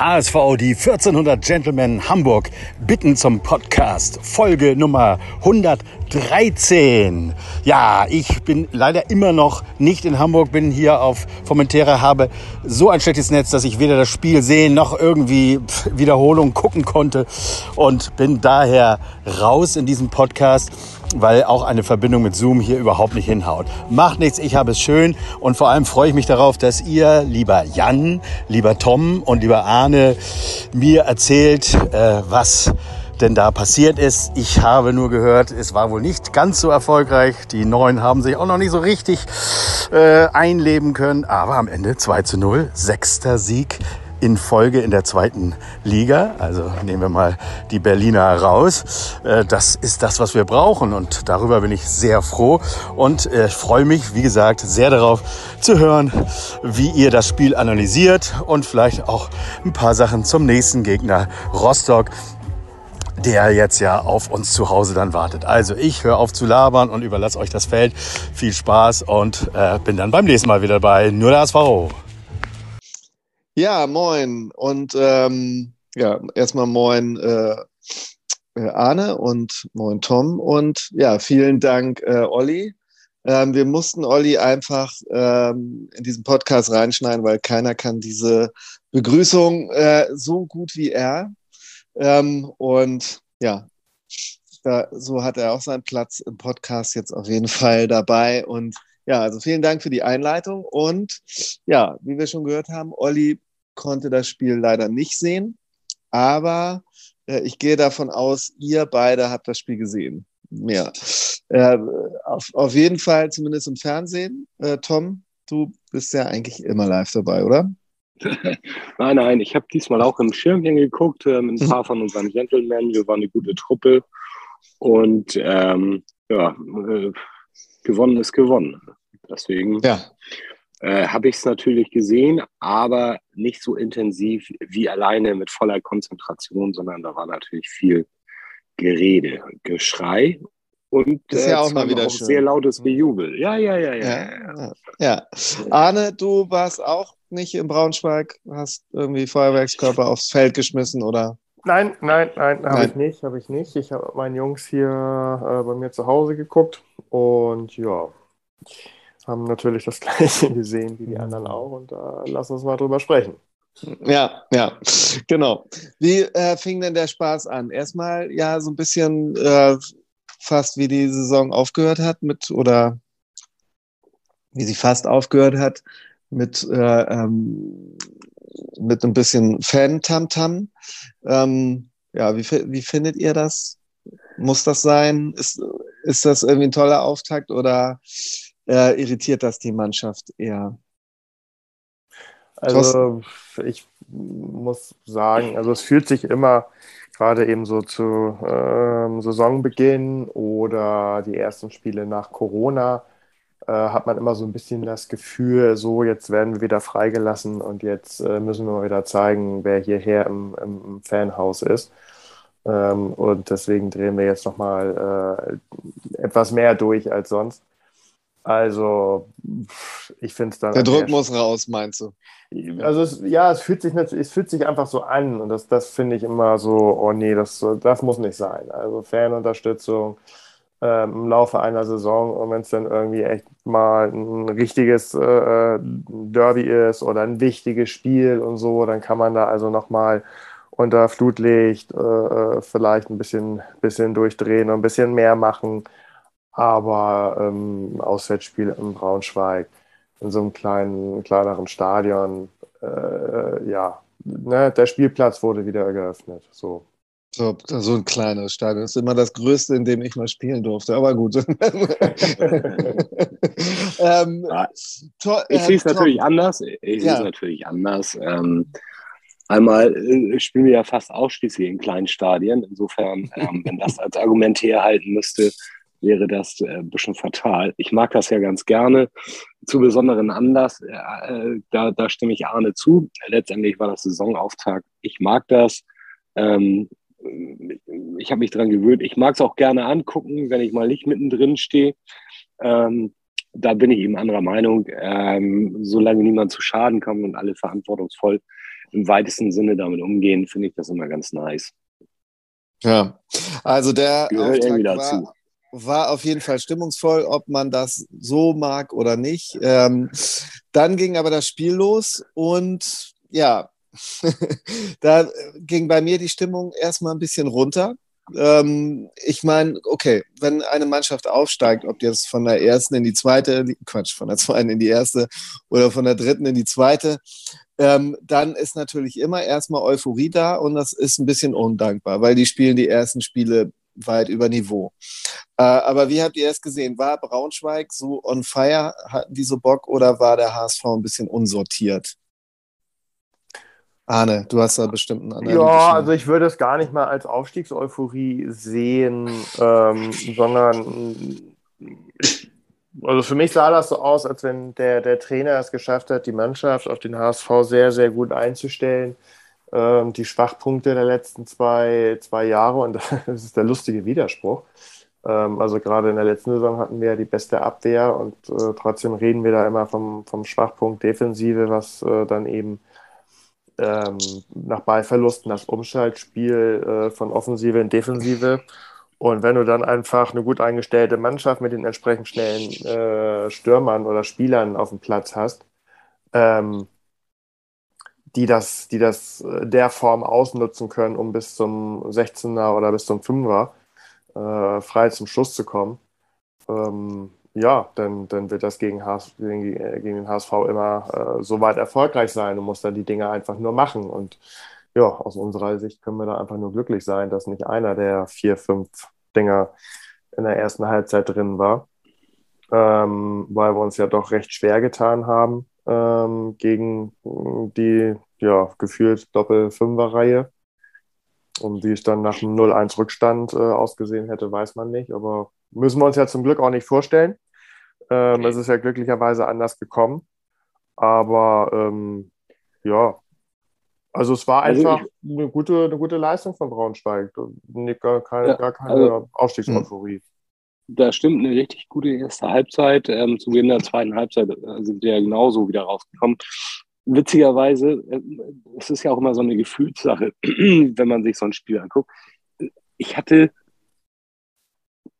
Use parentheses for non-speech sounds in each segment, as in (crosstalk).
HSV, die 1400 Gentlemen Hamburg bitten zum Podcast. Folge Nummer 113. Ja, ich bin leider immer noch nicht in Hamburg, bin hier auf Formentera, habe so ein schlechtes Netz, dass ich weder das Spiel sehen noch irgendwie Wiederholung gucken konnte und bin daher raus in diesem Podcast weil auch eine Verbindung mit Zoom hier überhaupt nicht hinhaut. Macht nichts, ich habe es schön und vor allem freue ich mich darauf, dass ihr, lieber Jan, lieber Tom und lieber Arne, mir erzählt, äh, was denn da passiert ist. Ich habe nur gehört, es war wohl nicht ganz so erfolgreich. Die Neuen haben sich auch noch nicht so richtig äh, einleben können, aber am Ende 2 zu 0, sechster Sieg in Folge in der zweiten Liga. Also nehmen wir mal die Berliner raus. Äh, das ist das, was wir brauchen und darüber bin ich sehr froh und äh, freue mich, wie gesagt, sehr darauf zu hören, wie ihr das Spiel analysiert und vielleicht auch ein paar Sachen zum nächsten Gegner Rostock der jetzt ja auf uns zu Hause dann wartet. Also ich höre auf zu labern und überlasse euch das Feld. Viel Spaß und äh, bin dann beim nächsten Mal wieder bei Nur der HSV. Ja, moin. Und ähm, ja, erstmal moin äh, äh, Arne und moin Tom. Und ja, vielen Dank, äh, Olli. Ähm, wir mussten Olli einfach ähm, in diesen Podcast reinschneiden, weil keiner kann diese Begrüßung äh, so gut wie er. Ähm, und ja, da, so hat er auch seinen Platz im Podcast jetzt auf jeden Fall dabei. Und ja, also vielen Dank für die Einleitung. Und ja, wie wir schon gehört haben, Olli konnte das Spiel leider nicht sehen, aber äh, ich gehe davon aus, ihr beide habt das Spiel gesehen. Ja. Äh, auf, auf jeden Fall, zumindest im Fernsehen. Äh, Tom, du bist ja eigentlich immer live dabei, oder? (laughs) nein, nein, ich habe diesmal auch im Schirmchen geguckt äh, mit ein paar von unseren Gentlemen. Wir waren eine gute Truppe und ähm, ja, äh, gewonnen ist gewonnen. Deswegen ja äh, habe ich es natürlich gesehen, aber nicht so intensiv wie alleine mit voller Konzentration, sondern da war natürlich viel Gerede, Geschrei und ist ja äh, auch mal wieder auch sehr lautes Bejubel. Ja, ja, ja, ja, ja, ja. Arne, du warst auch nicht in Braunschweig, hast irgendwie Feuerwerkskörper aufs Feld geschmissen oder? Nein, nein, nein, habe ich nicht, habe ich nicht. Ich habe meinen Jungs hier äh, bei mir zu Hause geguckt und ja, haben natürlich das (laughs) Gleiche gesehen wie die anderen auch und da äh, lass uns mal drüber sprechen. Ja, ja, genau. Wie äh, fing denn der Spaß an? Erstmal ja so ein bisschen äh, fast wie die Saison aufgehört hat mit oder wie sie fast aufgehört hat mit äh, ähm, mit ein bisschen Fan-Tamtam. Ähm, ja, wie, wie findet ihr das? Muss das sein? Ist, ist das irgendwie ein toller Auftakt oder äh, irritiert das die Mannschaft eher? Also ich muss sagen, also es fühlt sich immer gerade eben so zu ähm, Saisonbeginn oder die ersten Spiele nach Corona äh, hat man immer so ein bisschen das Gefühl, so jetzt werden wir wieder freigelassen und jetzt äh, müssen wir wieder zeigen, wer hierher im, im Fanhaus ist. Ähm, und deswegen drehen wir jetzt nochmal äh, etwas mehr durch als sonst. Also, ich finde es dann. Der Druck muss raus, meinst du? Also, es, ja, es fühlt sich natürlich, es fühlt sich einfach so an und das, das finde ich immer so, oh nee, das, das muss nicht sein. Also, Fanunterstützung im Laufe einer Saison und wenn es dann irgendwie echt mal ein richtiges äh, Derby ist oder ein wichtiges Spiel und so, dann kann man da also nochmal unter Flutlicht äh, äh, vielleicht ein bisschen, bisschen durchdrehen und ein bisschen mehr machen. Aber ähm, Auswärtsspiel in Braunschweig, in so einem kleinen, kleineren Stadion, äh, ja, ne, der Spielplatz wurde wieder geöffnet. So. So, so ein kleines Stadion. Das ist immer das Größte, in dem ich mal spielen durfte. Aber gut. (laughs) ähm, ich sehe es natürlich anders. Ich ja. sehe es natürlich anders. Ähm, einmal äh, spielen wir ja fast ausschließlich in kleinen Stadien. Insofern, ähm, wenn das als Argument herhalten müsste, wäre das äh, ein bisschen fatal. Ich mag das ja ganz gerne. Zu besonderen Anlass, äh, äh, da, da stimme ich Arne zu. Letztendlich war das Saisonauftakt. Ich mag das. Ähm, ich habe mich daran gewöhnt. Ich mag es auch gerne angucken, wenn ich mal nicht mittendrin stehe. Ähm, da bin ich eben anderer Meinung. Ähm, solange niemand zu Schaden kommt und alle verantwortungsvoll im weitesten Sinne damit umgehen, finde ich das immer ganz nice. Ja, also der Gehört dazu. War, war auf jeden Fall stimmungsvoll, ob man das so mag oder nicht. Ähm, dann ging aber das Spiel los und ja, (laughs) da ging bei mir die Stimmung erstmal ein bisschen runter. Ähm, ich meine, okay, wenn eine Mannschaft aufsteigt, ob jetzt von der ersten in die zweite, Quatsch, von der zweiten in die erste oder von der dritten in die zweite, ähm, dann ist natürlich immer erstmal Euphorie da und das ist ein bisschen undankbar, weil die spielen die ersten Spiele weit über Niveau. Äh, aber wie habt ihr es gesehen? War Braunschweig so on fire? Hatten die so Bock oder war der HSV ein bisschen unsortiert? Arne, du hast da bestimmt einen anderen. Ja, also ich würde es gar nicht mal als Aufstiegseuphorie sehen, ähm, sondern also für mich sah das so aus, als wenn der, der Trainer es geschafft hat, die Mannschaft auf den HSV sehr, sehr gut einzustellen ähm, die Schwachpunkte der letzten zwei, zwei Jahre und (laughs) das ist der lustige Widerspruch. Ähm, also gerade in der letzten Saison hatten wir ja die beste Abwehr und äh, trotzdem reden wir da immer vom, vom Schwachpunkt Defensive, was äh, dann eben ähm, nach Ballverlusten das Umschaltspiel äh, von Offensive in Defensive. Und wenn du dann einfach eine gut eingestellte Mannschaft mit den entsprechend schnellen äh, Stürmern oder Spielern auf dem Platz hast, ähm, die das, die das äh, der Form ausnutzen können, um bis zum 16er oder bis zum 5er äh, frei zum Schuss zu kommen, ähm, ja, dann, dann wird das gegen, HS, gegen, gegen den HSV immer äh, so erfolgreich sein. Du musst dann die Dinge einfach nur machen. Und ja, aus unserer Sicht können wir da einfach nur glücklich sein, dass nicht einer der vier, fünf Dinger in der ersten Halbzeit drin war, ähm, weil wir uns ja doch recht schwer getan haben ähm, gegen die ja, gefühlt Doppel-Fünfer-Reihe. Und wie es dann nach einem 0-1 Rückstand äh, ausgesehen hätte, weiß man nicht. Aber müssen wir uns ja zum Glück auch nicht vorstellen. Ähm, okay. Es ist ja glücklicherweise anders gekommen. Aber ähm, ja, also es war also einfach ich, eine, gute, eine gute Leistung von Braunschweig. Gar keine, ja, gar keine also, Aufstiegseuphorie da stimmt eine richtig gute erste Halbzeit. Ähm, zu Beginn der zweiten Halbzeit äh, sind wir ja genauso wieder rausgekommen. Witzigerweise, äh, es ist ja auch immer so eine Gefühlssache, (clears throat) wenn man sich so ein Spiel anguckt. Ich hatte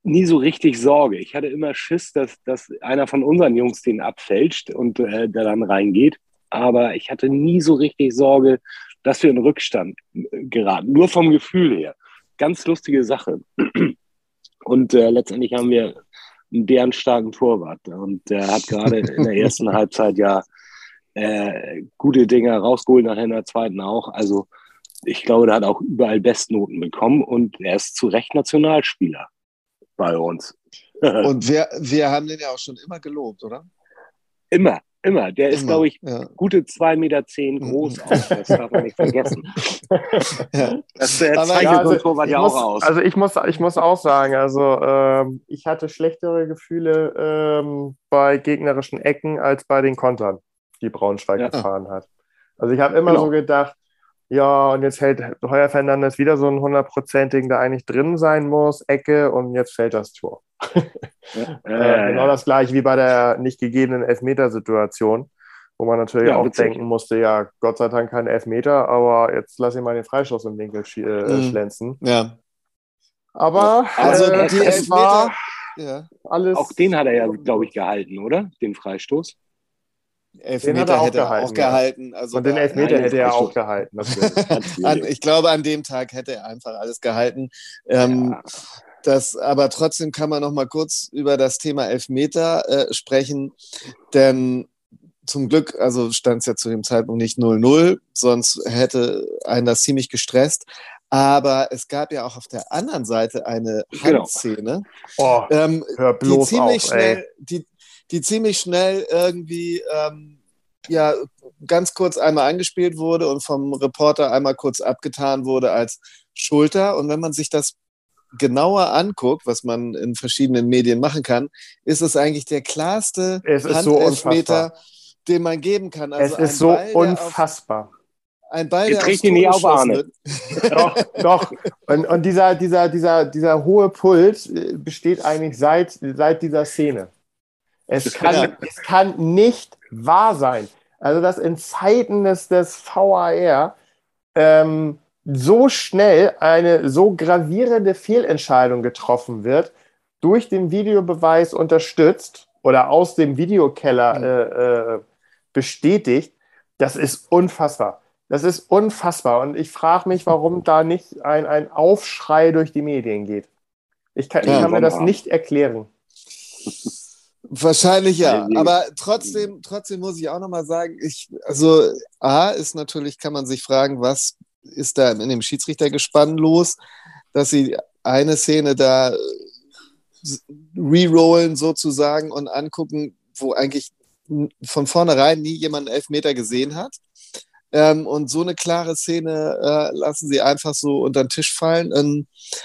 nie so richtig Sorge. Ich hatte immer Schiss, dass, dass einer von unseren Jungs den abfälscht und äh, der dann reingeht. Aber ich hatte nie so richtig Sorge, dass wir in Rückstand äh, geraten. Nur vom Gefühl her. Ganz lustige Sache. Und äh, letztendlich haben wir einen bärenstarken Torwart. Und der hat gerade in der ersten (laughs) Halbzeit ja äh, gute Dinge rausgeholt, nachher in der zweiten auch. Also ich glaube, der hat auch überall Bestnoten bekommen und er ist zu Recht Nationalspieler bei uns. (laughs) und wir, wir haben den ja auch schon immer gelobt, oder? Immer. Immer. Der ist, glaube ich, ja. gute 2,10 Meter zehn mhm. groß. Auch. Das darf man nicht vergessen. (laughs) ja. Das zeichnet ja, also, so Torwart ja auch aus. Also ich muss, ich muss auch sagen, also ähm, ich hatte schlechtere Gefühle ähm, bei gegnerischen Ecken als bei den Kontern, die Braunschweig ja. gefahren hat. Also ich habe immer genau. so gedacht, ja, und jetzt hält Heuer Fernandes wieder so einen hundertprozentigen, der eigentlich drin sein muss, Ecke, und jetzt fällt das Tor. (laughs) Ja, äh, genau das gleiche wie bei der nicht gegebenen Elfmetersituation, wo man natürlich ja, auch witzig. denken musste, ja, Gott sei Dank kein Elfmeter, aber jetzt lass ich mal den Freischuss im Winkel sch äh, mhm. schlänzen. Ja. Aber also äh, die Elfmeter, ja. alles. Auch den hat er ja, glaube ich, gehalten, oder? Den Freistoß. Elfmeter den hat er auch hätte gehalten. Auch gehalten. Also Und den Elfmeter hätte er auch gehalten. (laughs) an, ich glaube, an dem Tag hätte er einfach alles gehalten. Ähm, ja. das, aber trotzdem kann man noch mal kurz über das Thema Elfmeter äh, sprechen, denn zum Glück, also stand es ja zu dem Zeitpunkt nicht 0-0, sonst hätte einen das ziemlich gestresst. Aber es gab ja auch auf der anderen Seite eine genau. Handszene, oh, ähm, die ziemlich auf, schnell, die, die ziemlich schnell irgendwie ähm, ja ganz kurz einmal eingespielt wurde und vom Reporter einmal kurz abgetan wurde als Schulter. Und wenn man sich das genauer anguckt, was man in verschiedenen Medien machen kann, ist es eigentlich der klarste Handelfmeter, so den man geben kann. Also es ist so Ball, unfassbar. ein Ball, der Jetzt nie auf Arne. doch, doch. Und, und, dieser, dieser, dieser, dieser hohe Puls äh, besteht eigentlich seit, seit dieser Szene. Es kann, ja. es kann nicht wahr sein. Also, dass in Zeiten des, des VAR ähm, so schnell eine so gravierende Fehlentscheidung getroffen wird, durch den Videobeweis unterstützt oder aus dem Videokeller mhm. äh, äh, bestätigt, das ist unfassbar. Das ist unfassbar. Und ich frage mich, warum da nicht ein, ein Aufschrei durch die Medien geht. Ich kann, ich kann mir das nicht erklären. Wahrscheinlich ja. Aber trotzdem, trotzdem muss ich auch nochmal sagen, ich, also A ist natürlich, kann man sich fragen, was ist da in dem Schiedsrichtergespann los, dass sie eine Szene da rerollen sozusagen und angucken, wo eigentlich von vornherein nie jemand einen Elfmeter gesehen hat. Ähm, und so eine klare Szene äh, lassen sie einfach so unter den Tisch fallen. Ähm, äh,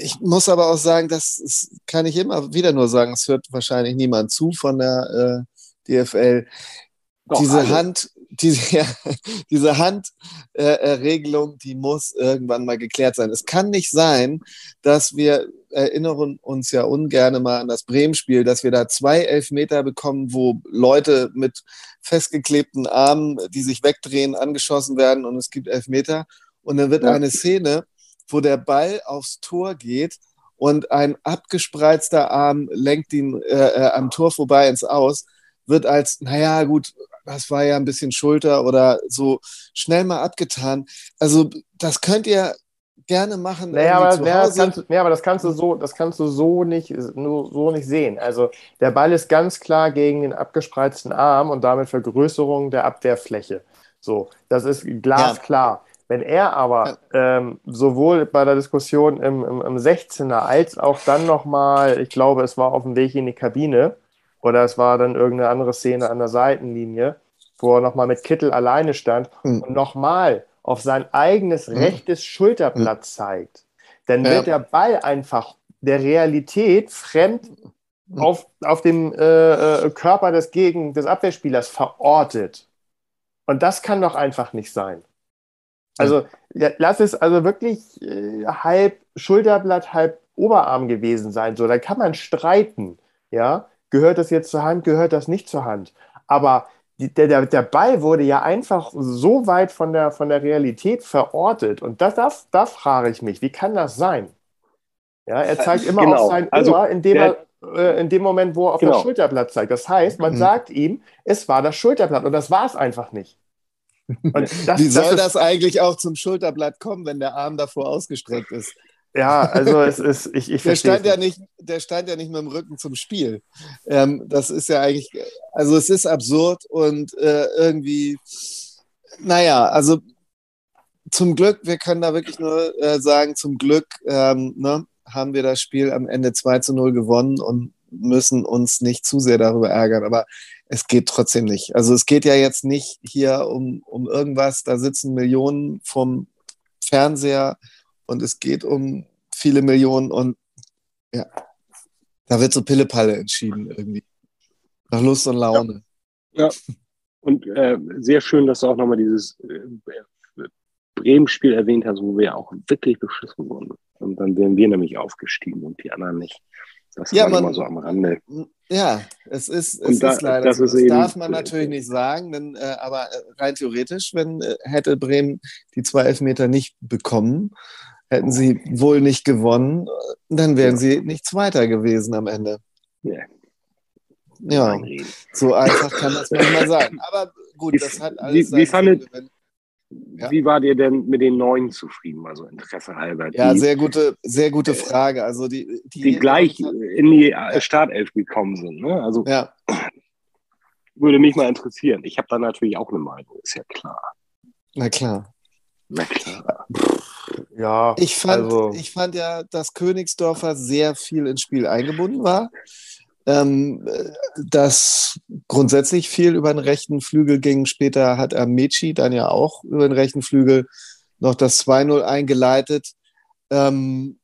ich muss aber auch sagen, das kann ich immer wieder nur sagen, es hört wahrscheinlich niemand zu von der äh, DFL. Doch, diese alle. Hand, diese, (laughs) ja, diese Handregelung, äh, die muss irgendwann mal geklärt sein. Es kann nicht sein, dass wir erinnern uns ja ungern mal an das Bremen-Spiel, dass wir da zwei Elfmeter bekommen, wo Leute mit festgeklebten Armen, die sich wegdrehen, angeschossen werden und es gibt Elfmeter. Und dann wird ja. eine Szene, wo der Ball aufs Tor geht und ein abgespreizter Arm lenkt ihn äh, äh, am Tor vorbei ins Aus, wird als, naja, gut, das war ja ein bisschen Schulter oder so schnell mal abgetan. Also das könnt ihr gerne machen. Naja, aber, naja, das kannst, naja, aber das kannst du so, das kannst du so nicht, nur, so nicht sehen. Also der Ball ist ganz klar gegen den abgespreizten Arm und damit Vergrößerung der Abwehrfläche. So, das ist glasklar. Ja. Wenn er aber ähm, sowohl bei der Diskussion im, im, im 16er als auch dann nochmal, ich glaube, es war auf dem Weg in die Kabine oder es war dann irgendeine andere Szene an der Seitenlinie, wo er nochmal mit Kittel alleine stand mhm. und nochmal auf sein eigenes mhm. rechtes Schulterblatt mhm. zeigt, dann ja. wird der Ball einfach der Realität fremd mhm. auf, auf dem äh, äh, Körper des, Gegen, des Abwehrspielers verortet. Und das kann doch einfach nicht sein. Also ja, lass es also wirklich äh, halb Schulterblatt, halb Oberarm gewesen sein. So, da kann man streiten. Ja, gehört das jetzt zur Hand, gehört das nicht zur Hand. Aber die, der, der Ball wurde ja einfach so weit von der, von der Realität verortet. Und das, das, da frage ich mich, wie kann das sein? Ja, er zeigt immer genau. auf sein also, Ohr, indem der, er äh, in dem Moment, wo er auf genau. das Schulterblatt zeigt. Das heißt, man mhm. sagt ihm, es war das Schulterblatt und das war es einfach nicht. (laughs) Das, Wie soll das, das, eigentlich auch zum Schulterblatt kommen, wenn der Arm davor ausgestreckt ist? Ja, also es ist, ich, ich der stand ja nicht, der stand ja nicht mit dem Rücken zum Spiel. Ähm, das ist ja eigentlich, also es ist absurd und äh, irgendwie, naja, also zum Glück, wir können da wirklich nur äh, sagen, zum Glück ähm, ne, haben wir das Spiel am Ende 2 zu 0 gewonnen und müssen uns nicht zu sehr darüber ärgern. Aber es geht trotzdem nicht. Also es geht ja jetzt nicht hier um, um irgendwas, da sitzen Millionen vom Fernseher und es geht um viele Millionen und ja, da wird so Pillepalle entschieden irgendwie. Nach Lust und Laune. Ja, ja. und äh, sehr schön, dass du auch nochmal dieses äh, Bremen-Spiel erwähnt hast, wo wir auch wirklich beschissen wurden. Und dann wären wir nämlich aufgestiegen und die anderen nicht. Das ja, man, immer so am Rande. Ja, es ist, es da, ist leider das so. Ist das eben, darf man natürlich nicht sagen, denn, äh, aber äh, rein theoretisch, wenn äh, hätte Bremen die zwei Elfmeter nicht bekommen, hätten sie wohl nicht gewonnen, dann wären sie nicht Zweiter gewesen am Ende. Ja. Ja, so einfach kann das manchmal sein. Aber gut, das hat alles. Wie, wie fandet, ja. Wie war dir denn mit den neuen zufrieden, also Interesse halber? Ja, sehr gute, sehr gute Frage. Also die, die, die gleich in die Startelf gekommen sind. Ne? Also ja. würde mich mal interessieren. Ich habe da natürlich auch eine Meinung, ist ja klar. Na klar. Na klar. Ja, ich fand, also... ich fand ja, dass Königsdorfer sehr viel ins Spiel eingebunden war ähm, dass grundsätzlich viel über den rechten Flügel ging. Später hat Amici dann ja auch über den rechten Flügel noch das 2-0 eingeleitet. Ähm,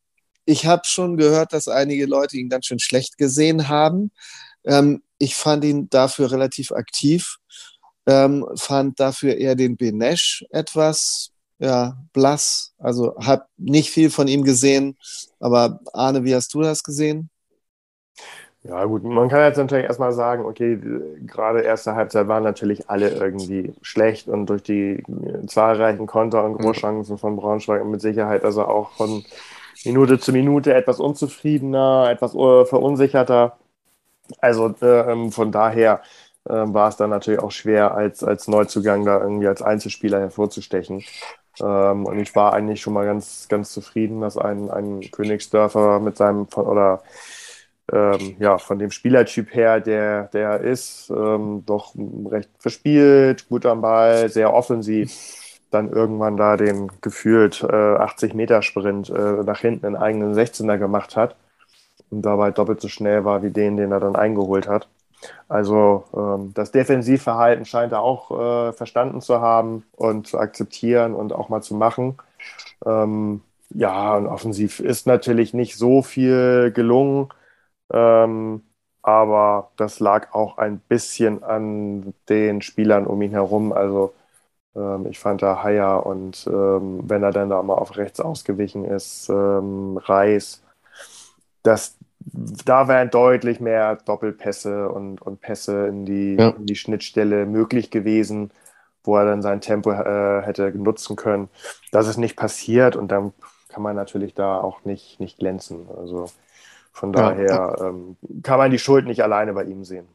ich habe schon gehört, dass einige Leute ihn ganz schön schlecht gesehen haben. Ähm, ich fand ihn dafür relativ aktiv, ähm, fand dafür eher den Benesch etwas ja, blass. Also habe nicht viel von ihm gesehen. Aber Arne, wie hast du das gesehen? Ja, gut, man kann jetzt natürlich erstmal sagen, okay, gerade erste Halbzeit waren natürlich alle irgendwie schlecht und durch die zahlreichen Konter und Großchancen von Braunschweig mit Sicherheit also auch von Minute zu Minute etwas unzufriedener, etwas verunsicherter. Also äh, von daher äh, war es dann natürlich auch schwer, als, als Neuzugang da irgendwie als Einzelspieler hervorzustechen. Ähm, und ich war eigentlich schon mal ganz, ganz zufrieden, dass ein, ein Königsdörfer mit seinem oder ähm, ja, von dem Spielertyp her, der, der ist, ähm, doch recht verspielt, gut am Ball, sehr offensiv, dann irgendwann da den gefühlt äh, 80-Meter-Sprint äh, nach hinten in eigenen 16er gemacht hat und dabei doppelt so schnell war wie den, den er dann eingeholt hat. Also ähm, das Defensivverhalten scheint er auch äh, verstanden zu haben und zu akzeptieren und auch mal zu machen. Ähm, ja, und offensiv ist natürlich nicht so viel gelungen. Ähm, aber das lag auch ein bisschen an den Spielern um ihn herum. Also ähm, ich fand da Haier und ähm, wenn er dann da mal auf rechts ausgewichen ist, ähm, Reis, das, da wären deutlich mehr Doppelpässe und, und Pässe in die, ja. in die Schnittstelle möglich gewesen, wo er dann sein Tempo äh, hätte nutzen können. Das ist nicht passiert und dann kann man natürlich da auch nicht, nicht glänzen. Also von daher ja. ähm, kann man die Schuld nicht alleine bei ihm sehen.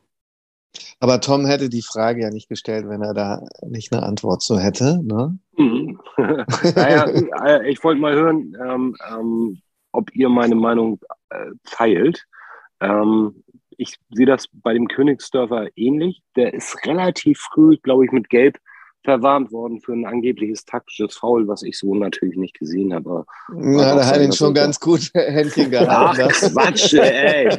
Aber Tom hätte die Frage ja nicht gestellt, wenn er da nicht eine Antwort so hätte. Ne? Mhm. (laughs) naja, äh, ich wollte mal hören, ähm, ähm, ob ihr meine Meinung äh, teilt. Ähm, ich sehe das bei dem Königsdörfer ähnlich. Der ist relativ früh, glaube ich, mit Gelb verwarnt worden für ein angebliches taktisches Foul, was ich so natürlich nicht gesehen habe. Ja, da hat ihn schon ganz gut (laughs) Händchen (laughs) gehabt. Ach? Quatsch, ey.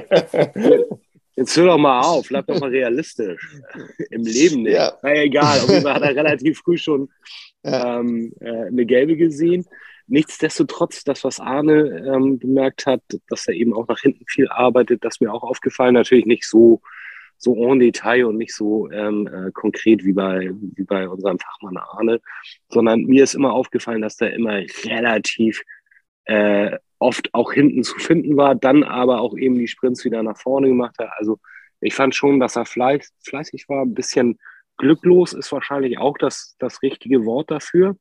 Jetzt hör doch mal auf, bleib doch mal realistisch. Im Leben nicht. Ja. Na egal, auf jeden Fall hat er relativ früh schon ähm, äh, eine gelbe gesehen. Nichtsdestotrotz, das, was Arne ähm, bemerkt hat, dass er eben auch nach hinten viel arbeitet, das mir auch aufgefallen. Natürlich nicht so so en Detail und nicht so ähm, äh, konkret wie bei, wie bei unserem Fachmann Arne, sondern mir ist immer aufgefallen, dass der immer relativ äh, oft auch hinten zu finden war, dann aber auch eben die Sprints wieder nach vorne gemacht hat. Also ich fand schon, dass er fleiß, fleißig war, ein bisschen glücklos ist wahrscheinlich auch das, das richtige Wort dafür.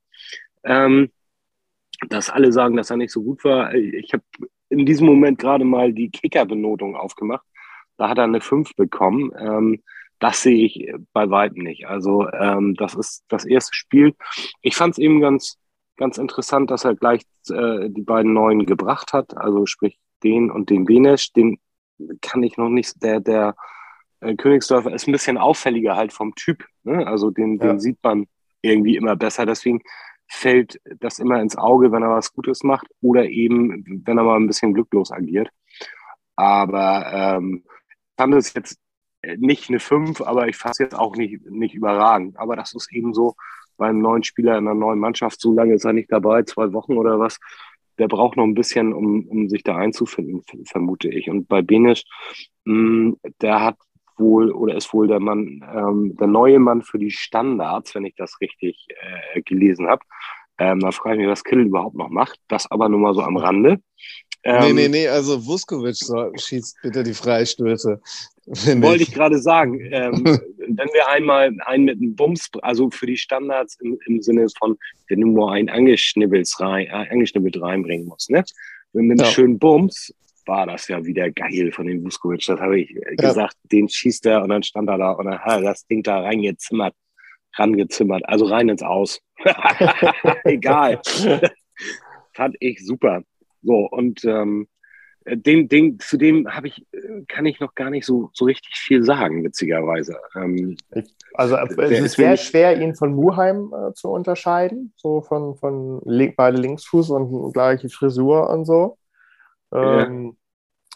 Ähm, dass alle sagen, dass er nicht so gut war. Ich habe in diesem Moment gerade mal die Kicker-Benotung aufgemacht da hat er eine 5 bekommen. Ähm, das sehe ich bei weitem nicht. Also ähm, das ist das erste Spiel. Ich fand es eben ganz, ganz interessant, dass er gleich äh, die beiden neuen gebracht hat. Also sprich den und den Benesch. Den kann ich noch nicht. Der, der äh, Königsdörfer ist ein bisschen auffälliger halt vom Typ. Ne? Also den, ja. den sieht man irgendwie immer besser. Deswegen fällt das immer ins Auge, wenn er was Gutes macht oder eben, wenn er mal ein bisschen glücklos agiert. Aber ähm, fand es jetzt äh, nicht eine 5, aber ich fasse jetzt auch nicht, nicht überragend. Aber das ist eben so beim neuen Spieler in einer neuen Mannschaft, so lange ist er nicht dabei, zwei Wochen oder was. Der braucht noch ein bisschen, um, um sich da einzufinden, vermute ich. Und bei Benisch, hm, der hat wohl oder ist wohl der Mann, ähm, der neue Mann für die Standards, wenn ich das richtig äh, gelesen habe. Ähm, da frage ich mich, was Kittel überhaupt noch macht. Das aber nur mal so am Rande. Ähm, nee, nee, nee, also Vuskovic so, schießt bitte die Freistöße. Wollte ich gerade sagen, ähm, (laughs) wenn wir einmal einen mit einem Bums, also für die Standards im, im Sinne von, wenn du nur einen angeschnibbelt, rein, äh, angeschnibbelt reinbringen musst, ne? Mit einem ja. schönen Bums war das ja wieder geil von dem Vuskovic. Das habe ich ja. gesagt, den schießt er und dann stand er da und dann hat er das Ding da reingezimmert, rangezimmert, also rein ins Aus. (laughs) Egal. (laughs) Fand ich super. So, und ähm, den, den, zu dem habe ich, kann ich noch gar nicht so, so richtig viel sagen, witzigerweise. Ähm, also es ist sehr schwer, ihn von Muheim äh, zu unterscheiden, so von, von beide Linksfuß und gleiche Frisur und so. Ähm.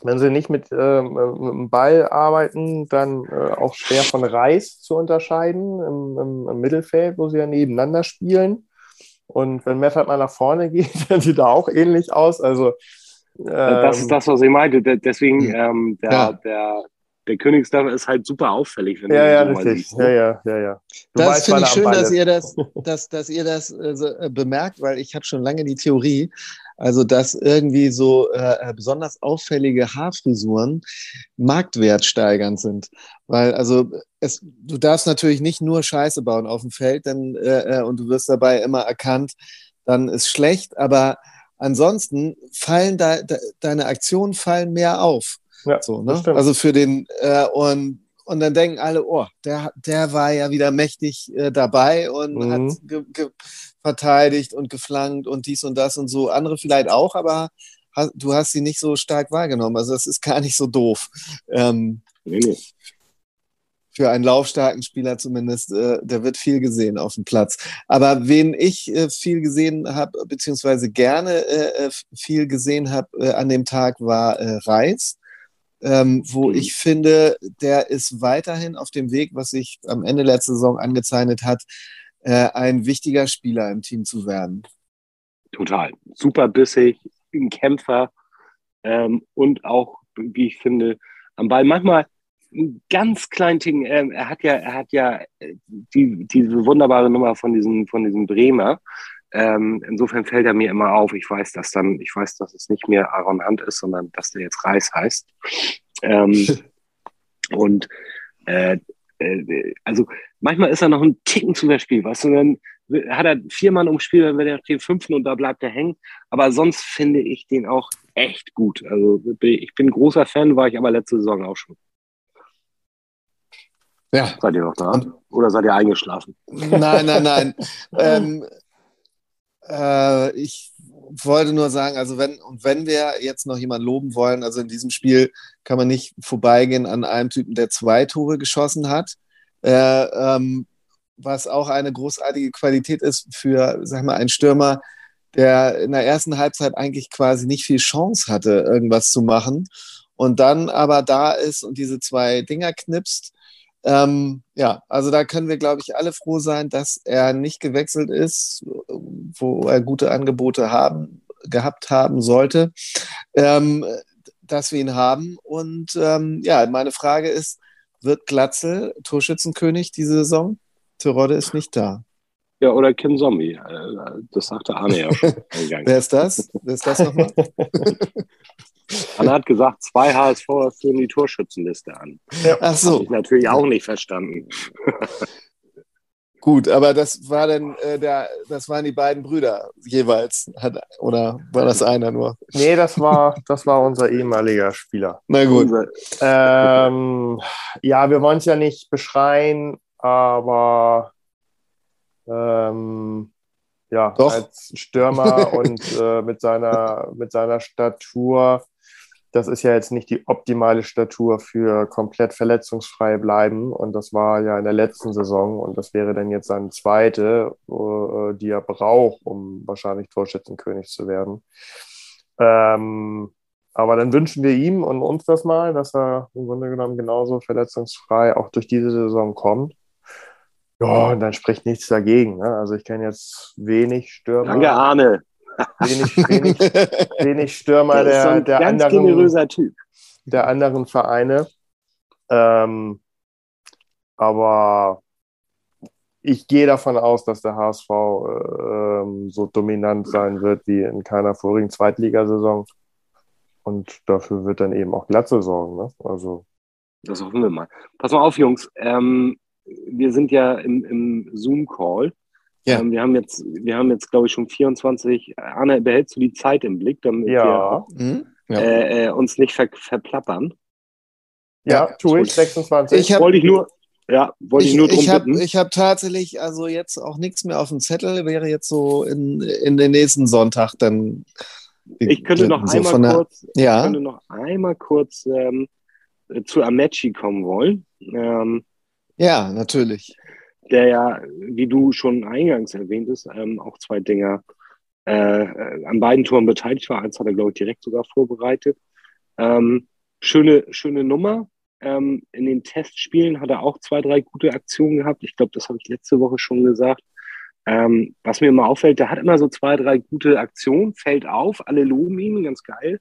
Wenn sie nicht mit, ähm, mit dem Ball arbeiten, dann äh, auch schwer von Reis zu unterscheiden im, im, im Mittelfeld, wo sie ja nebeneinander spielen. Und wenn Meffert mal nach vorne (laughs) geht, dann sieht er auch ähnlich aus. Also ähm, das ist das, was ich meinte. Deswegen ähm, der, ja. der, der Königsdörfer ist halt super auffällig. Wenn ja, ja, so richtig. Siehst, ne? ja, ja, ja, ja. Du das finde ich schön, dass ihr das, (laughs) dass, dass ihr das äh, bemerkt, weil ich habe schon lange die Theorie, Also, dass irgendwie so äh, besonders auffällige Haarfrisuren marktwertsteigernd sind. Weil, also, es, du darfst natürlich nicht nur Scheiße bauen auf dem Feld, denn, äh, äh und du wirst dabei immer erkannt, dann ist schlecht, aber ansonsten fallen da, da deine Aktionen fallen mehr auf. Ja, so, ne? Also für den äh, und und dann denken alle, oh, der, der war ja wieder mächtig äh, dabei und mhm. hat ge, ge, verteidigt und geflankt und dies und das und so. Andere vielleicht auch, aber du hast sie nicht so stark wahrgenommen. Also das ist (laughs) gar nicht so doof. Ähm, nee. Für einen laufstarken Spieler zumindest, äh, der wird viel gesehen auf dem Platz. Aber wen ich äh, viel gesehen habe, beziehungsweise gerne äh, äh, viel gesehen habe äh, an dem Tag, war Reis ähm, wo mhm. ich finde, der ist weiterhin auf dem Weg, was sich am Ende letzter Saison angezeichnet hat, äh, ein wichtiger Spieler im Team zu werden. Total. Super bissig, ein Kämpfer ähm, und auch, wie ich finde, am Ball manchmal ein ganz kleinen Ding. Ähm, er hat ja, er hat ja äh, die, diese wunderbare Nummer von diesem, von diesem Bremer. Ähm, insofern fällt er mir immer auf. Ich weiß, dass dann, ich weiß, dass es nicht mehr Aaron Hunt ist, sondern dass der jetzt Reis heißt. Ähm, (laughs) und äh, also manchmal ist er noch ein Ticken zu verspielt, weißt du, dann hat er vier Mann ums Spiel, dann wird er auf den fünften und da bleibt er hängen. Aber sonst finde ich den auch echt gut. Also ich bin großer Fan, war ich aber letzte Saison auch schon. Ja. Seid ihr noch da? Oder seid ihr eingeschlafen? Nein, nein, nein. (laughs) ähm, äh, ich wollte nur sagen, also wenn, und wenn wir jetzt noch jemanden loben wollen, also in diesem Spiel kann man nicht vorbeigehen an einem Typen, der zwei Tore geschossen hat, äh, ähm, was auch eine großartige Qualität ist für, sag mal, einen Stürmer, der in der ersten Halbzeit eigentlich quasi nicht viel Chance hatte, irgendwas zu machen und dann aber da ist und diese zwei Dinger knipst ähm, ja, also da können wir, glaube ich, alle froh sein, dass er nicht gewechselt ist, wo er gute Angebote haben, gehabt haben sollte, ähm, dass wir ihn haben. Und ähm, ja, meine Frage ist, wird Glatzel Torschützenkönig diese Saison? Terodde ist nicht da. Ja, oder Kim Zombie. Äh, das sagte Arne ja schon. (laughs) Wer ist das? Wer ist das nochmal? (laughs) Anna hat gesagt, zwei HSV führen die Torschützenliste an. Ja. Ach so. Hab ich natürlich auch nicht verstanden. (laughs) Gut, aber das war dann äh, der, das waren die beiden Brüder jeweils, hat, oder war das einer nur? Nee, das war, das war unser ehemaliger Spieler. Na gut. Ähm, ja, wir wollen es ja nicht beschreien, aber ähm, ja, Doch. als Stürmer und äh, mit, seiner, mit seiner Statur das ist ja jetzt nicht die optimale Statur für komplett verletzungsfrei bleiben. Und das war ja in der letzten Saison. Und das wäre dann jetzt seine zweite, äh, die er braucht, um wahrscheinlich Torschützenkönig zu werden. Ähm, aber dann wünschen wir ihm und uns das mal, dass er im Grunde genommen genauso verletzungsfrei auch durch diese Saison kommt. Ja, und dann spricht nichts dagegen. Ne? Also ich kenne jetzt wenig Stürmer. Danke, Arne wenig, wenig, (laughs) wenig Stürmer der, so der anderen, Typ. der anderen Vereine. Ähm, aber ich gehe davon aus, dass der HSV äh, so dominant sein wird wie in keiner vorigen Zweitligasaison. Und dafür wird dann eben auch Glatze sorgen. Ne? Also. Das hoffen wir mal. Pass mal auf, Jungs. Ähm, wir sind ja im, im Zoom-Call. Ja. Ähm, wir haben jetzt, wir haben jetzt, glaube ich, schon 24. Anna, behältst du die Zeit im Blick, damit ja. wir mhm. ja. äh, äh, uns nicht ver verplappern? Ja, ja tue ich. 26. Ich hab, wollte ich nur, ja, wollte ich, ich nur drum ich hab, Ich habe tatsächlich also jetzt auch nichts mehr auf dem Zettel, wäre jetzt so in, in den nächsten Sonntag dann. Ich könnte noch so einmal der, kurz, ja. ich könnte noch einmal kurz ähm, zu Amechi kommen wollen. Ähm, ja, natürlich der ja, wie du schon eingangs erwähnt hast, ähm, auch zwei Dinger äh, an beiden Toren beteiligt war. Eins hat er, glaube ich, direkt sogar vorbereitet. Ähm, schöne, schöne Nummer. Ähm, in den Testspielen hat er auch zwei, drei gute Aktionen gehabt. Ich glaube, das habe ich letzte Woche schon gesagt. Ähm, was mir immer auffällt, der hat immer so zwei, drei gute Aktionen, fällt auf, alle loben ihn, ganz geil.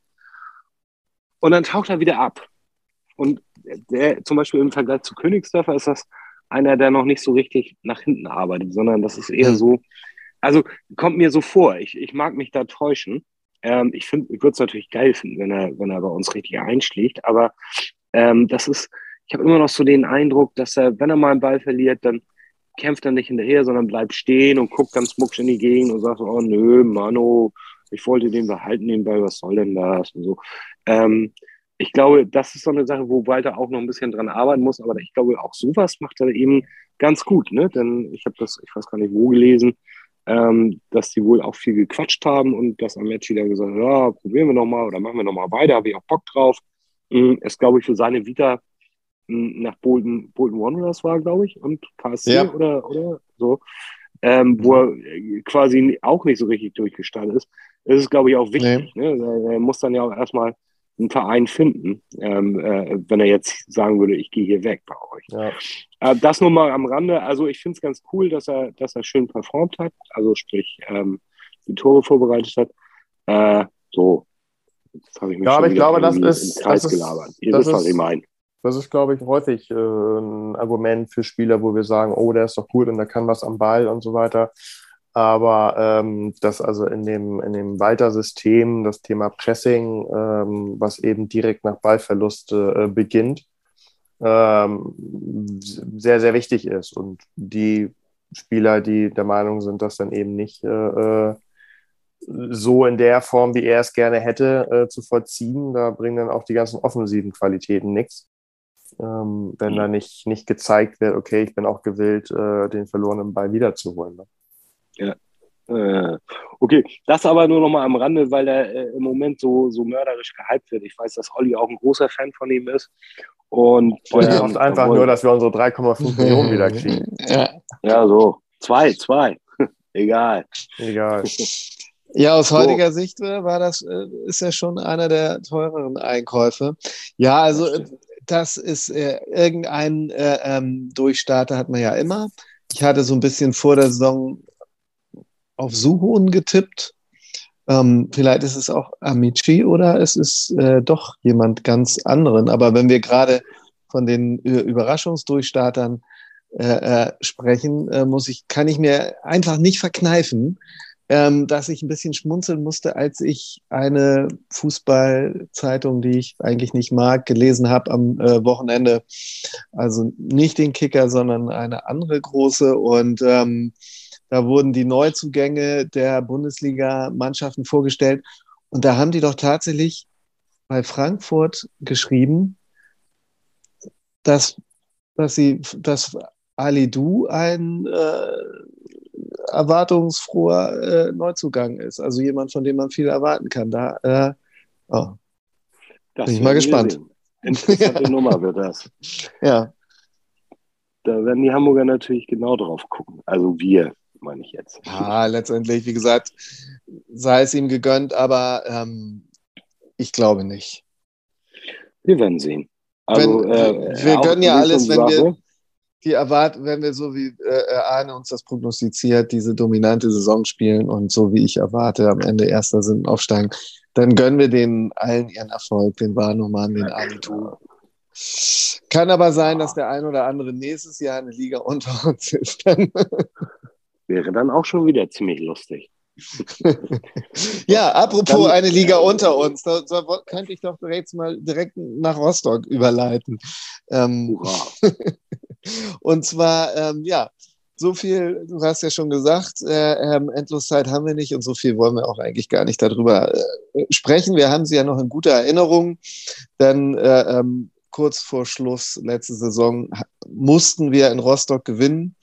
Und dann taucht er wieder ab. Und der, zum Beispiel im Vergleich zu Königsdörfer ist das einer, der noch nicht so richtig nach hinten arbeitet, sondern das ist eher so, also kommt mir so vor, ich, ich mag mich da täuschen. Ähm, ich finde, ich würde es natürlich geil finden, wenn er, wenn er bei uns richtig einschlägt, aber ähm, das ist, ich habe immer noch so den Eindruck, dass er, wenn er mal einen Ball verliert, dann kämpft er nicht hinterher, sondern bleibt stehen und guckt ganz mucksch in die Gegend und sagt oh nö, Mano, ich wollte den behalten, den Ball, was soll denn das? Und so. Ähm, ich glaube, das ist so eine Sache, wo Walter auch noch ein bisschen dran arbeiten muss, aber ich glaube, auch sowas macht er eben ganz gut, ne? Denn ich habe das, ich weiß gar nicht wo gelesen, ähm, dass die wohl auch viel gequatscht haben und dass Amechi dann gesagt hat, ja, probieren wir nochmal oder machen wir nochmal weiter, habe ich auch Bock drauf. Mhm, ist, glaube ich, für seine Vita mh, nach Bolton, Bolton Wanderers war, glaube ich, und KSC ja. oder, oder so, ähm, wo er quasi auch nicht so richtig durchgestartet ist. Das ist, glaube ich, auch wichtig. Nee. Ne? Er muss dann ja auch erstmal einen Verein finden, ähm, äh, wenn er jetzt sagen würde, ich gehe hier weg bei euch. Ja. Äh, das nur mal am Rande. Also ich finde es ganz cool, dass er, dass er schön performt hat, also sprich ähm, die Tore vorbereitet hat. Äh, so, jetzt habe ich mich ja, aber ich glaube, das ist, im Kreis das ist, gelabert. Ihr wisst, was ich meine. Das ist, glaube ich, häufig äh, ein Argument für Spieler, wo wir sagen, oh, der ist doch gut und der kann was am Ball und so weiter. Aber ähm, das also in dem, in dem Walter-System, das Thema Pressing, ähm, was eben direkt nach Ballverlust äh, beginnt, ähm, sehr, sehr wichtig ist. Und die Spieler, die der Meinung sind, dass dann eben nicht äh, äh, so in der Form, wie er es gerne hätte, äh, zu vollziehen, da bringen dann auch die ganzen offensiven Qualitäten nichts. Ähm, wenn da nicht, nicht gezeigt wird, okay, ich bin auch gewillt, äh, den verlorenen Ball wiederzuholen. Ne? Ja. Äh, okay, das aber nur noch mal am Rande, weil er äh, im Moment so, so mörderisch gehypt wird. Ich weiß, dass Olli auch ein großer Fan von ihm ist. Und Olli ähm, hofft einfach nur, dass wir unsere 3,5 (laughs) Millionen wieder kriegen. Ja. ja, so. Zwei, zwei. (laughs) Egal. Egal. (laughs) Ja, aus heutiger so. Sicht äh, war das, äh, ist ja schon einer der teureren Einkäufe. Ja, also das ist äh, irgendein äh, ähm, Durchstarter hat man ja immer. Ich hatte so ein bisschen vor der Saison auf Suhoon getippt. Ähm, vielleicht ist es auch Amici oder es ist äh, doch jemand ganz anderen. Aber wenn wir gerade von den Überraschungsdurchstartern äh, äh, sprechen, äh, muss ich, kann ich mir einfach nicht verkneifen, ähm, dass ich ein bisschen schmunzeln musste, als ich eine Fußballzeitung, die ich eigentlich nicht mag, gelesen habe am äh, Wochenende. Also nicht den Kicker, sondern eine andere große. Und ähm, da wurden die Neuzugänge der Bundesliga-Mannschaften vorgestellt. Und da haben die doch tatsächlich bei Frankfurt geschrieben, dass, dass sie, dass Ali Du ein äh, erwartungsfroher äh, Neuzugang ist. Also jemand, von dem man viel erwarten kann. Da äh, oh. bin ich mal gespannt. Interessante (laughs) Nummer wird das. Ja. Da werden die Hamburger natürlich genau drauf gucken. Also wir meine ich jetzt. Ja, letztendlich, wie gesagt, sei es ihm gegönnt, aber ähm, ich glaube nicht. Wir werden sehen. Also, wenn, äh, wir gönnen ja alles, wenn wir die erwarten, wenn wir so wie äh, Arne uns das prognostiziert, diese dominante Saison spielen und so wie ich erwarte, am Ende Erster sind aufsteigen, dann gönnen wir denen allen ihren Erfolg, den Warnumann, den Anitu. Kann aber sein, dass der ein oder andere nächstes Jahr eine Liga unter uns ist. Wäre dann auch schon wieder ziemlich lustig. (laughs) ja, apropos dann, eine Liga äh, unter uns, da, da, könnte ich doch direkt mal direkt nach Rostock überleiten. Ähm, (laughs) und zwar, ähm, ja, so viel, du hast ja schon gesagt, äh, ähm, Endloszeit haben wir nicht und so viel wollen wir auch eigentlich gar nicht darüber äh, sprechen. Wir haben sie ja noch in guter Erinnerung, denn äh, ähm, kurz vor Schluss letzte Saison mussten wir in Rostock gewinnen.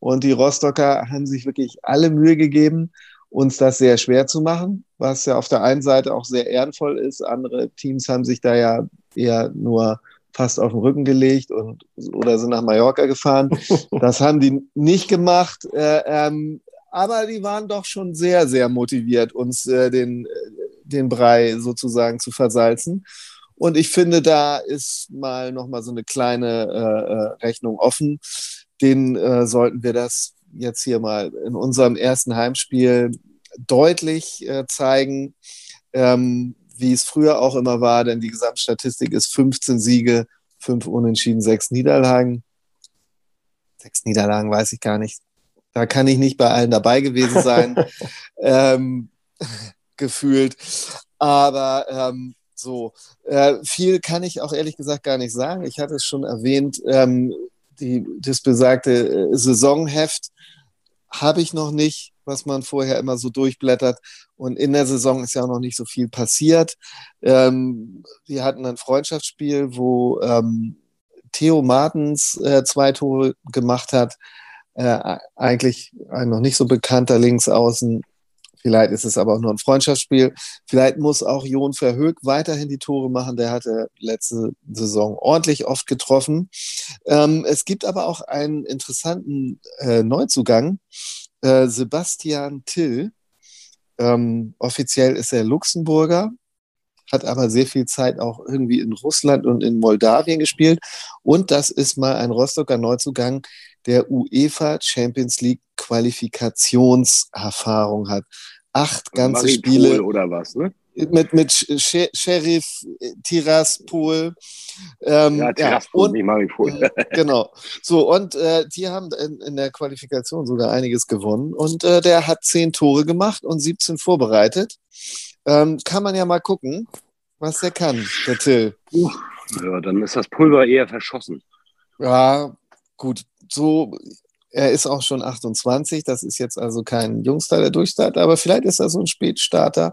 Und die Rostocker haben sich wirklich alle Mühe gegeben, uns das sehr schwer zu machen, was ja auf der einen Seite auch sehr ehrenvoll ist. Andere Teams haben sich da ja eher nur fast auf den Rücken gelegt und oder sind nach Mallorca gefahren. (laughs) Das haben die nicht gemacht. Äh, ähm, aber die waren doch schon sehr, sehr motiviert, uns äh, den, den Brei sozusagen zu versalzen. Und ich finde, da ist mal nochmal so eine kleine äh, äh Rechnung offen den äh, sollten wir das jetzt hier mal in unserem ersten Heimspiel deutlich äh, zeigen, ähm, wie es früher auch immer war, denn die Gesamtstatistik ist 15 Siege, 5 Unentschieden, 6 Niederlagen. Sechs Niederlagen weiß ich gar nicht. Da kann ich nicht bei allen dabei gewesen sein. (laughs) ähm, (laughs) gefühlt. Aber ähm, so, äh, viel kann ich auch ehrlich gesagt gar nicht sagen. Ich hatte es schon erwähnt, ähm, die, das besagte äh, Saisonheft habe ich noch nicht, was man vorher immer so durchblättert. Und in der Saison ist ja auch noch nicht so viel passiert. Ähm, wir hatten ein Freundschaftsspiel, wo ähm, Theo Martens äh, zwei Tore gemacht hat. Äh, eigentlich ein noch nicht so bekannter Linksaußen. Vielleicht ist es aber auch nur ein Freundschaftsspiel. Vielleicht muss auch Jon Verhoek weiterhin die Tore machen. Der hatte letzte Saison ordentlich oft getroffen. Ähm, es gibt aber auch einen interessanten äh, Neuzugang. Äh, Sebastian Till. Ähm, offiziell ist er Luxemburger, hat aber sehr viel Zeit auch irgendwie in Russland und in Moldawien gespielt. Und das ist mal ein Rostocker Neuzugang, der UEFA Champions League Qualifikationserfahrung hat. Acht ganze Maripol Spiele. oder was, ne? Mit, mit Sheriff Tiraspol. Ähm, ja, Tiraspol, ja, nicht Maripol. Äh, genau. So, und äh, die haben in, in, der Qualifikation sogar einiges gewonnen. Und äh, der hat zehn Tore gemacht und 17 vorbereitet. Ähm, kann man ja mal gucken, was der kann, der Till. Ja, dann ist das Pulver eher verschossen. Ja, gut. So, er ist auch schon 28. Das ist jetzt also kein Jungster der Durchstarter, aber vielleicht ist er so ein Spätstarter.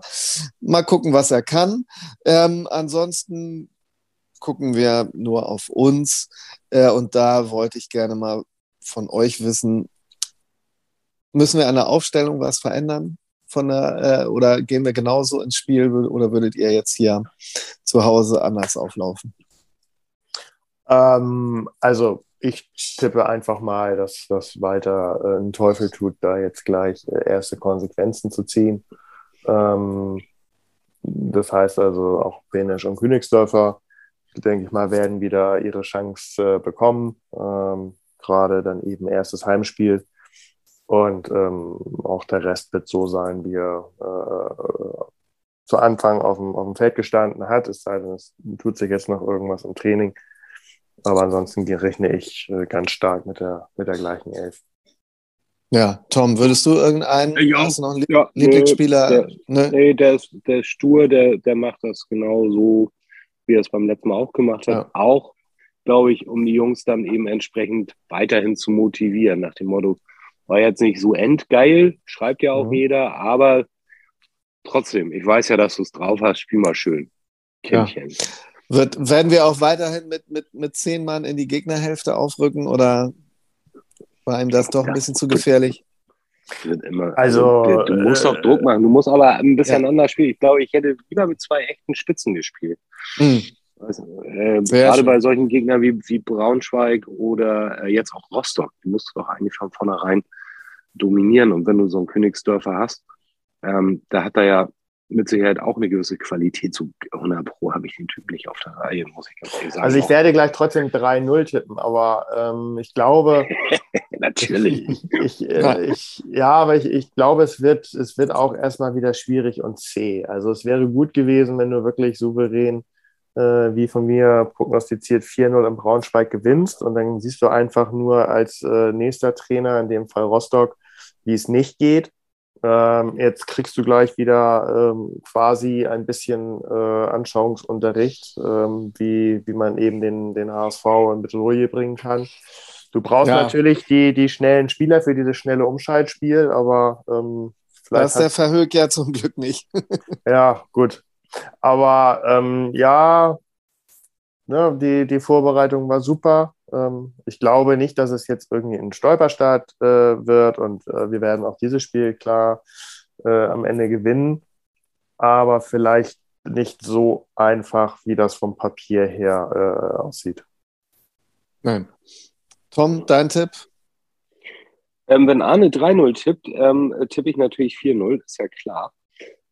Mal gucken, was er kann. Ähm, ansonsten gucken wir nur auf uns. Äh, und da wollte ich gerne mal von euch wissen, müssen wir an der Aufstellung was verändern? von der, äh, oder gehen wir genauso ins Spiel oder würdet ihr jetzt hier zu Hause anders auflaufen? Ähm, also ich tippe einfach mal, dass das weiter äh, ein Teufel tut, da jetzt gleich äh, erste Konsequenzen zu ziehen. Ähm, das heißt also auch Benesch und Königsdörfer, denke ich mal, werden wieder ihre Chance äh, bekommen. Ähm, Gerade dann eben erstes Heimspiel und ähm, auch der Rest wird so sein, wie er äh, zu Anfang auf dem, auf dem Feld gestanden hat. Es sei denn, es tut sich jetzt noch irgendwas im Training. Aber ansonsten rechne ich äh, ganz stark mit der, mit der gleichen Elf. Ja, Tom, würdest du irgendeinen, ja, hast du noch einen ja, Lieblingsspieler? Der, ne? Nee, der ist, der ist stur, der, der macht das genau so, wie er es beim letzten Mal auch gemacht hat. Ja. Auch, glaube ich, um die Jungs dann eben entsprechend weiterhin zu motivieren, nach dem Motto, war jetzt nicht so endgeil, schreibt ja auch mhm. jeder, aber trotzdem, ich weiß ja, dass du es drauf hast, spiel mal schön. Kännchen. Ja. Wird, werden wir auch weiterhin mit, mit, mit zehn Mann in die Gegnerhälfte aufrücken oder war ihm das doch ein bisschen zu gefährlich? Immer, also, also, du musst äh, doch Druck machen, du musst aber ein bisschen ja. anders spielen. Ich glaube, ich hätte lieber mit zwei echten Spitzen gespielt. Mhm. Also, äh, gerade schön. bei solchen Gegnern wie, wie Braunschweig oder äh, jetzt auch Rostock, die musst du doch eigentlich von vornherein dominieren. Und wenn du so einen Königsdörfer hast, ähm, da hat er ja mit Sicherheit auch eine gewisse Qualität. Zu 100 Pro habe ich den Typ nicht auf der Reihe, muss ich ganz ehrlich sagen. Also ich werde gleich trotzdem 3-0 tippen, aber ähm, ich glaube... (laughs) Natürlich. Ich, (laughs) ich, äh, ich, ja, aber ich, ich glaube, es wird, es wird auch erstmal wieder schwierig und zäh. Also es wäre gut gewesen, wenn du wirklich souverän äh, wie von mir prognostiziert 4-0 im Braunschweig gewinnst und dann siehst du einfach nur als äh, nächster Trainer, in dem Fall Rostock, wie es nicht geht. Ähm, jetzt kriegst du gleich wieder ähm, quasi ein bisschen äh, Anschauungsunterricht, ähm, wie, wie man eben den, den HSV in Bedrohung bringen kann. Du brauchst ja. natürlich die, die schnellen Spieler für dieses schnelle Umschaltspiel, aber ähm, vielleicht. Das ist der Verhög ja zum Glück nicht. (laughs) ja, gut. Aber ähm, ja, ne, die, die Vorbereitung war super. Ähm, ich glaube nicht, dass es jetzt irgendwie ein Stolperstart äh, wird und äh, wir werden auch dieses Spiel klar äh, am Ende gewinnen. Aber vielleicht nicht so einfach, wie das vom Papier her äh, aussieht. Nein. Tom, dein Tipp? Ähm, wenn Arne 3-0 tippt, ähm, tippe ich natürlich 4-0, ist ja klar.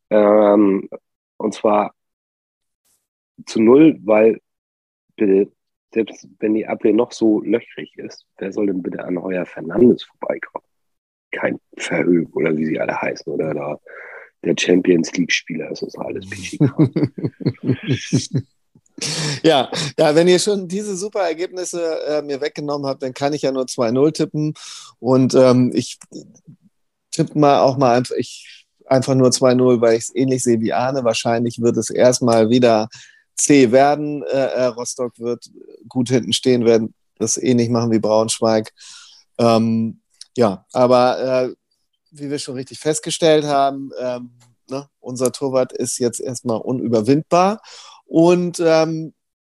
Ähm, und zwar zu null, weil bitte, selbst wenn die Abwehr noch so löchrig ist, wer soll denn bitte an Heuer Fernandes vorbeikommen? Kein Verhög oder wie sie alle heißen oder da der Champions League-Spieler, das ist alles Pichi. (laughs) Ja, ja, wenn ihr schon diese super Ergebnisse äh, mir weggenommen habt, dann kann ich ja nur 2-0 tippen. Und ähm, ich tippe mal auch mal einfach, ich einfach nur 2-0, weil ich es ähnlich sehe wie Arne. Wahrscheinlich wird es erstmal wieder C werden. Äh, äh, Rostock wird gut hinten stehen, werden das ähnlich machen wie Braunschweig. Ähm, ja, aber äh, wie wir schon richtig festgestellt haben, ähm, ne, unser Torwart ist jetzt erstmal unüberwindbar. Und ähm,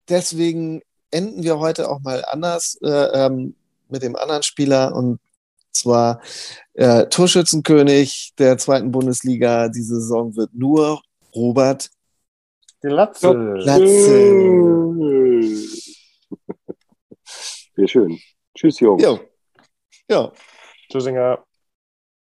deswegen enden wir heute auch mal anders äh, ähm, mit dem anderen Spieler und zwar äh, Torschützenkönig der zweiten Bundesliga. Diese Saison wird nur Robert Glatze. Glatze. Sehr schön. Tschüss, Jungs. Ja. ja. Tschüssinger.